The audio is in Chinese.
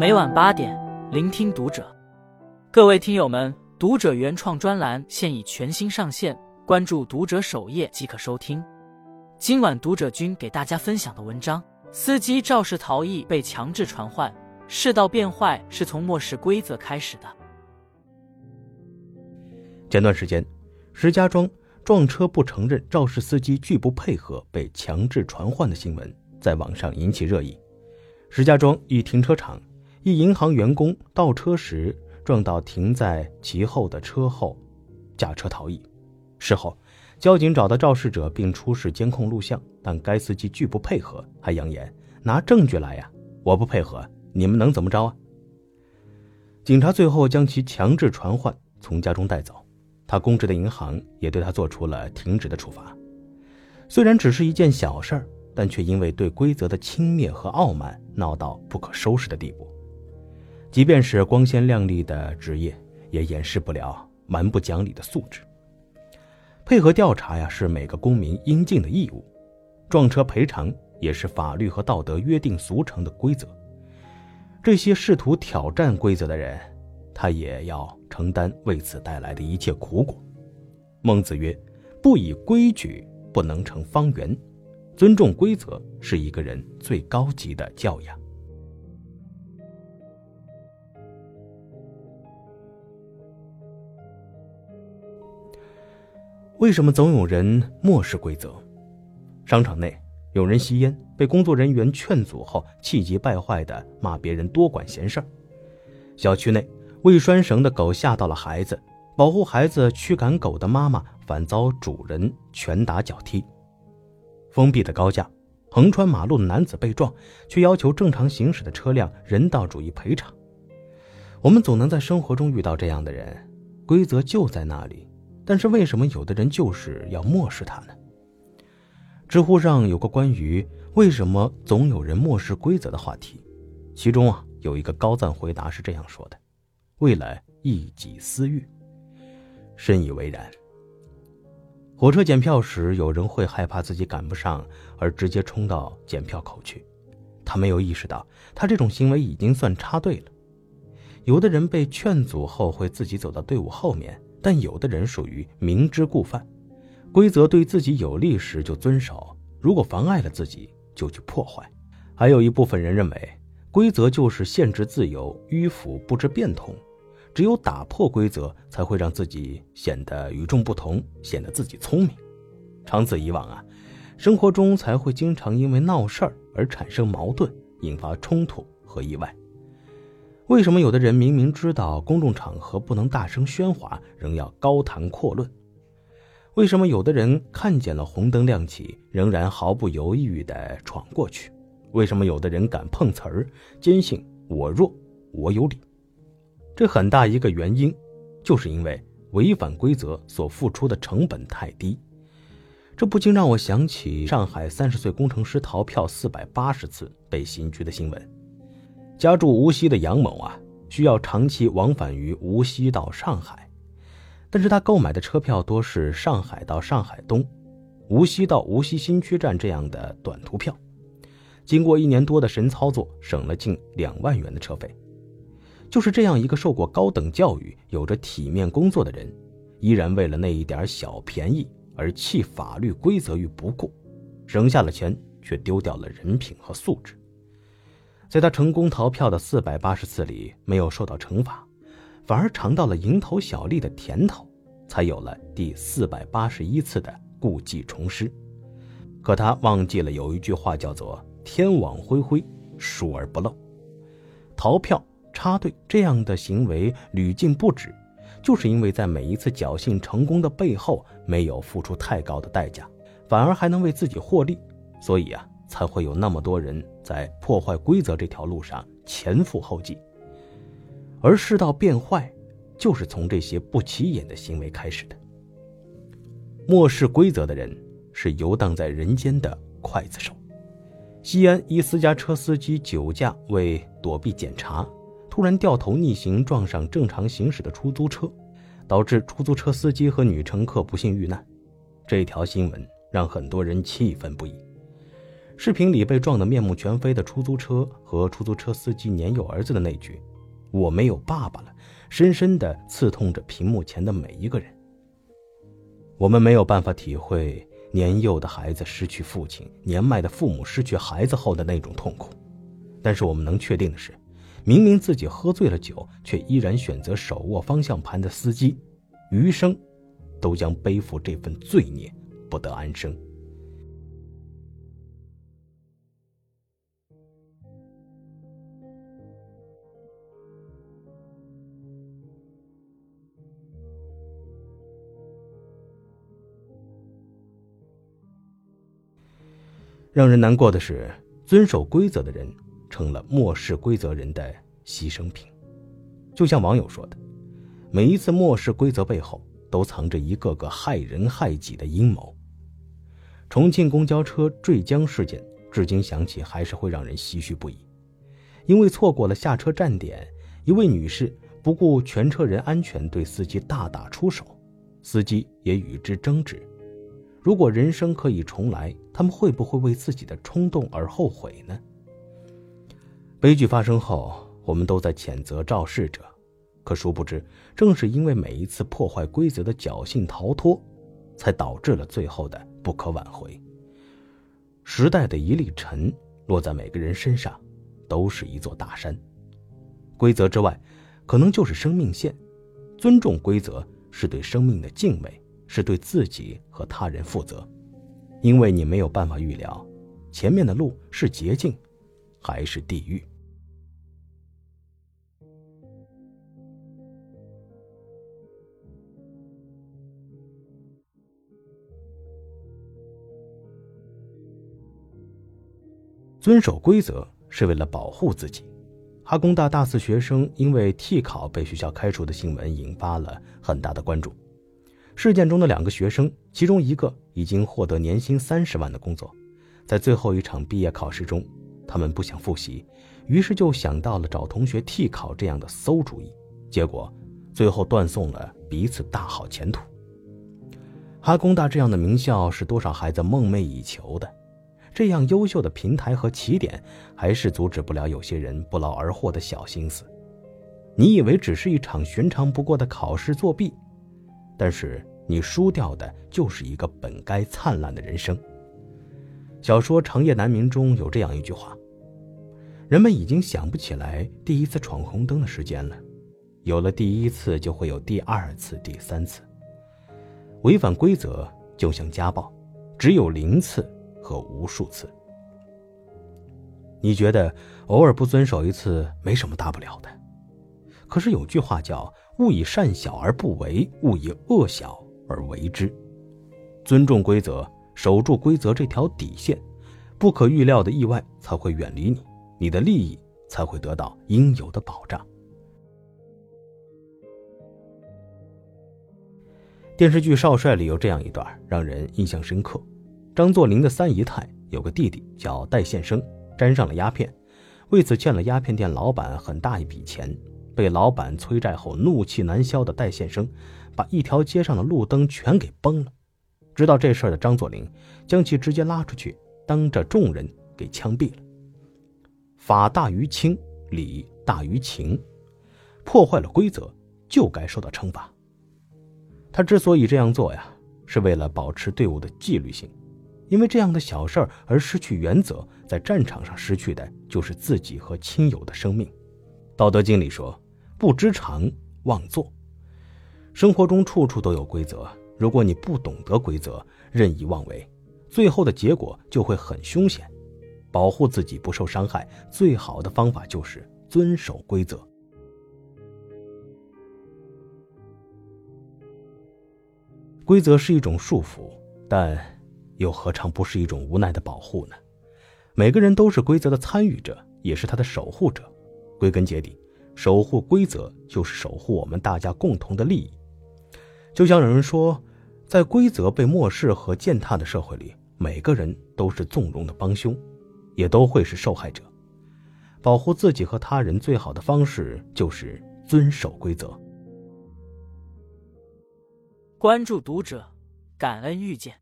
每晚八点，聆听读者。各位听友们，读者原创专栏现已全新上线，关注读者首页即可收听。今晚读者君给大家分享的文章：司机肇事逃逸被强制传唤，世道变坏是从漠视规则开始的。前段时间，石家庄撞车不承认肇事司机拒不配合被强制传唤的新闻在网上引起热议。石家庄一停车场。一银行员工倒车时撞到停在其后的车后，驾车逃逸。事后，交警找到肇事者并出示监控录像，但该司机拒不配合，还扬言拿证据来呀！我不配合，你们能怎么着啊？警察最后将其强制传唤，从家中带走。他公职的银行也对他做出了停职的处罚。虽然只是一件小事儿，但却因为对规则的轻蔑和傲慢，闹到不可收拾的地步。即便是光鲜亮丽的职业，也掩饰不了蛮不讲理的素质。配合调查呀，是每个公民应尽的义务；撞车赔偿也是法律和道德约定俗成的规则。这些试图挑战规则的人，他也要承担为此带来的一切苦果。孟子曰：“不以规矩，不能成方圆。”尊重规则是一个人最高级的教养。为什么总有人漠视规则？商场内有人吸烟，被工作人员劝阻后，气急败坏地骂别人多管闲事儿。小区内未拴绳的狗吓到了孩子，保护孩子驱赶狗的妈妈反遭主人拳打脚踢。封闭的高架，横穿马路的男子被撞，却要求正常行驶的车辆人道主义赔偿。我们总能在生活中遇到这样的人，规则就在那里。但是为什么有的人就是要漠视它呢？知乎上有个关于为什么总有人漠视规则的话题，其中啊有一个高赞回答是这样说的：“为了一己私欲。”深以为然。火车检票时，有人会害怕自己赶不上而直接冲到检票口去，他没有意识到他这种行为已经算插队了。有的人被劝阻后会自己走到队伍后面。但有的人属于明知故犯，规则对自己有利时就遵守，如果妨碍了自己就去破坏。还有一部分人认为，规则就是限制自由，迂腐不知变通，只有打破规则才会让自己显得与众不同，显得自己聪明。长此以往啊，生活中才会经常因为闹事儿而产生矛盾，引发冲突和意外。为什么有的人明明知道公众场合不能大声喧哗，仍要高谈阔论？为什么有的人看见了红灯亮起，仍然毫不犹豫地闯过去？为什么有的人敢碰瓷儿，坚信我弱我有理？这很大一个原因，就是因为违反规则所付出的成本太低。这不禁让我想起上海三十岁工程师逃票四百八十次被刑拘的新闻。家住无锡的杨某啊，需要长期往返于无锡到上海，但是他购买的车票多是上海到上海东、无锡到无锡新区站这样的短途票。经过一年多的神操作，省了近两万元的车费。就是这样一个受过高等教育、有着体面工作的人，依然为了那一点小便宜而弃法律规则于不顾，省下了钱，却丢掉了人品和素质。在他成功逃票的四百八十次里，没有受到惩罚，反而尝到了蝇头小利的甜头，才有了第四百八十一次的故技重施。可他忘记了有一句话叫做“天网恢恢，疏而不漏”。逃票、插队这样的行为屡禁不止，就是因为在每一次侥幸成功的背后，没有付出太高的代价，反而还能为自己获利，所以啊。才会有那么多人在破坏规则这条路上前赴后继，而世道变坏，就是从这些不起眼的行为开始的。漠视规则的人是游荡在人间的刽子手。西安一私家车司机酒驾，为躲避检查，突然掉头逆行撞上正常行驶的出租车，导致出租车司机和女乘客不幸遇难。这条新闻让很多人气愤不已。视频里被撞得面目全非的出租车和出租车司机年幼儿子的那句“我没有爸爸了”，深深地刺痛着屏幕前的每一个人。我们没有办法体会年幼的孩子失去父亲、年迈的父母失去孩子后的那种痛苦，但是我们能确定的是，明明自己喝醉了酒，却依然选择手握方向盘的司机，余生都将背负这份罪孽，不得安生。让人难过的是，遵守规则的人成了漠视规则人的牺牲品。就像网友说的：“每一次漠视规则背后，都藏着一个个害人害己的阴谋。”重庆公交车坠江事件，至今想起还是会让人唏嘘不已。因为错过了下车站点，一位女士不顾全车人安全，对司机大打出手，司机也与之争执。如果人生可以重来，他们会不会为自己的冲动而后悔呢？悲剧发生后，我们都在谴责肇事者，可殊不知，正是因为每一次破坏规则的侥幸逃脱，才导致了最后的不可挽回。时代的一粒尘落在每个人身上，都是一座大山。规则之外，可能就是生命线。尊重规则，是对生命的敬畏。是对自己和他人负责，因为你没有办法预料，前面的路是捷径，还是地狱。遵守规则是为了保护自己。哈工大大四学生因为替考被学校开除的新闻引发了很大的关注。事件中的两个学生，其中一个已经获得年薪三十万的工作，在最后一场毕业考试中，他们不想复习，于是就想到了找同学替考这样的馊主意，结果最后断送了彼此大好前途。哈工大这样的名校是多少孩子梦寐以求的，这样优秀的平台和起点，还是阻止不了有些人不劳而获的小心思。你以为只是一场寻常不过的考试作弊，但是。你输掉的就是一个本该灿烂的人生。小说《长夜难明》中有这样一句话：“人们已经想不起来第一次闯红灯的时间了，有了第一次，就会有第二次、第三次。违反规则就像家暴，只有零次和无数次。你觉得偶尔不遵守一次没什么大不了的，可是有句话叫‘勿以善小而不为，勿以恶小’。”而为之，尊重规则，守住规则这条底线，不可预料的意外才会远离你，你的利益才会得到应有的保障。电视剧《少帅》里有这样一段让人印象深刻：张作霖的三姨太有个弟弟叫戴宪生，沾上了鸦片，为此欠了鸦片店老板很大一笔钱，被老板催债后怒气难消的戴宪生。把一条街上的路灯全给崩了。知道这事儿的张作霖，将其直接拉出去，当着众人给枪毙了。法大于亲，理大于情，破坏了规则就该受到惩罚。他之所以这样做呀，是为了保持队伍的纪律性，因为这样的小事儿而失去原则，在战场上失去的就是自己和亲友的生命。道德经里说：“不知常，妄作。”生活中处处都有规则，如果你不懂得规则，任意妄为，最后的结果就会很凶险。保护自己不受伤害，最好的方法就是遵守规则。规则是一种束缚，但又何尝不是一种无奈的保护呢？每个人都是规则的参与者，也是他的守护者。归根结底，守护规则就是守护我们大家共同的利益。就像有人说，在规则被漠视和践踏的社会里，每个人都是纵容的帮凶，也都会是受害者。保护自己和他人最好的方式就是遵守规则。关注读者，感恩遇见。